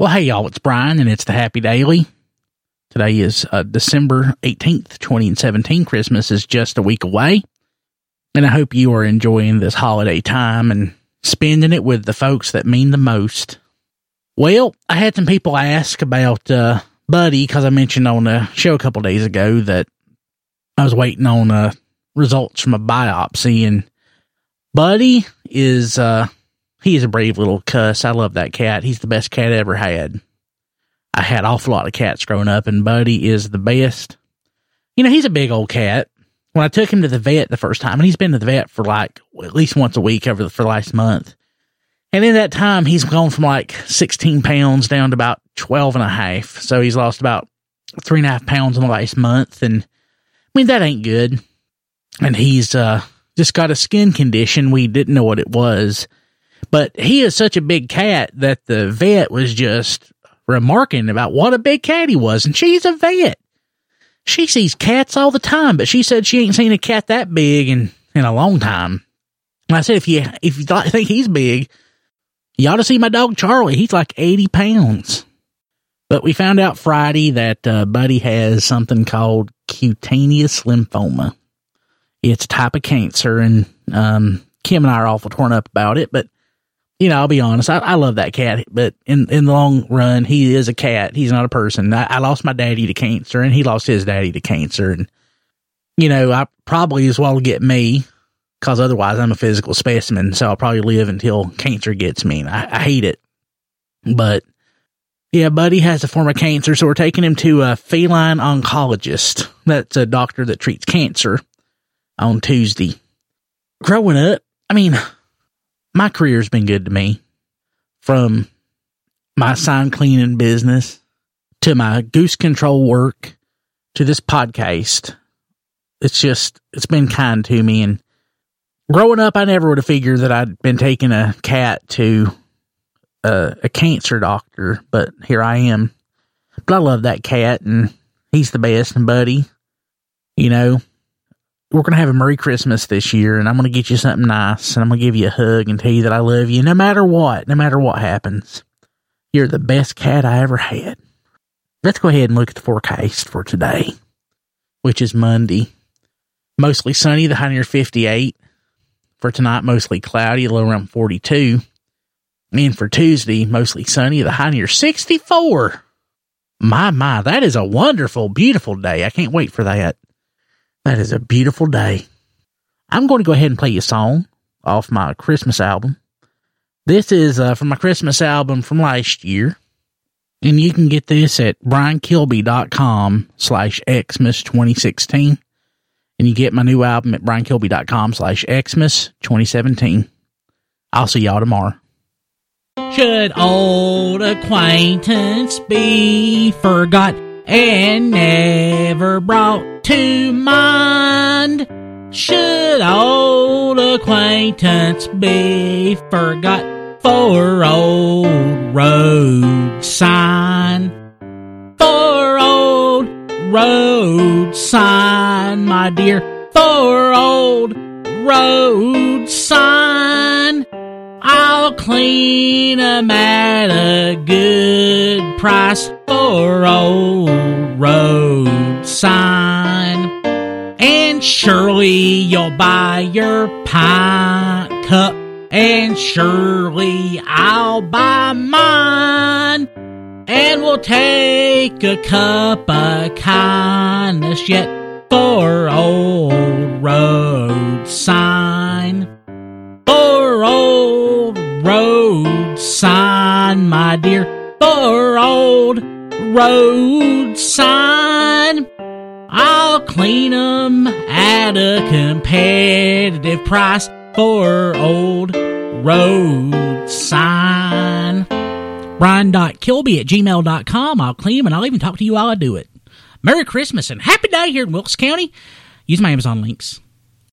Well, hey, y'all, it's Brian, and it's the Happy Daily. Today is uh, December 18th, 2017. Christmas is just a week away. And I hope you are enjoying this holiday time and spending it with the folks that mean the most. Well, I had some people ask about uh, Buddy because I mentioned on the show a couple days ago that I was waiting on uh, results from a biopsy, and Buddy is he is a brave little cuss. I love that cat. He's the best cat I ever had. I had an awful lot of cats growing up, and Buddy is the best. You know, he's a big old cat. When I took him to the vet the first time, and he's been to the vet for like at least once a week over the, for the last month. And in that time, he's gone from like 16 pounds down to about 12 and a half. So he's lost about three and a half pounds in the last month. And I mean, that ain't good. And he's, uh, just got a skin condition. We didn't know what it was, but he is such a big cat that the vet was just remarking about what a big cat he was. And she's a vet. She sees cats all the time, but she said she ain't seen a cat that big in, in a long time. And I said, if you, if you think he's big, you ought to see my dog Charlie. He's like 80 pounds. But we found out Friday that uh, Buddy has something called cutaneous lymphoma. It's a type of cancer, and um, Kim and I are awful torn up about it. But you know, I'll be honest, I, I love that cat. But in in the long run, he is a cat. He's not a person. I, I lost my daddy to cancer, and he lost his daddy to cancer. And you know, I probably as well get me because otherwise I'm a physical specimen. So I'll probably live until cancer gets me. I, I hate it. But yeah, Buddy has a form of cancer. So we're taking him to a feline oncologist. That's a doctor that treats cancer on Tuesday. Growing up, I mean, my career's been good to me from my sign cleaning business to my goose control work to this podcast. It's just, it's been kind to me. And growing up, I never would have figured that I'd been taking a cat to a, a cancer doctor, but here I am. But I love that cat, and he's the best. And Buddy, you know, we're going to have a Merry Christmas this year, and I'm going to get you something nice, and I'm going to give you a hug and tell you that I love you no matter what, no matter what happens. You're the best cat I ever had. Let's go ahead and look at the forecast for today, which is Monday. Mostly sunny, the high near 58 for tonight, mostly cloudy, low around 42. And for Tuesday, mostly sunny, the high near 64. My, my, that is a wonderful, beautiful day. I can't wait for that. That is a beautiful day. I'm going to go ahead and play you a song off my Christmas album. This is uh, from my Christmas album from last year. And you can get this at briankilby.com slash Xmas 2016 and you get my new album at briankilby.com slash Xmas 2017. I'll see y'all tomorrow. Should old acquaintance be forgot and never brought to mind? Should old acquaintance be forgot for old road sign? For old road sign, my dear, for old road sign. I'll clean 'em at a good price for old road sign. And surely you'll buy your pint cup, and surely I'll buy mine. And we'll take a cup of kindness yet for old road sign. For old road sign, my dear. For old road sign. I'll clean clean 'em at a competitive price for old road sign. Brian.kilby at gmail.com. I'll clean clean 'em and I'll even talk to you while I do it. Merry Christmas and happy day here in Wilkes County. Use my Amazon links.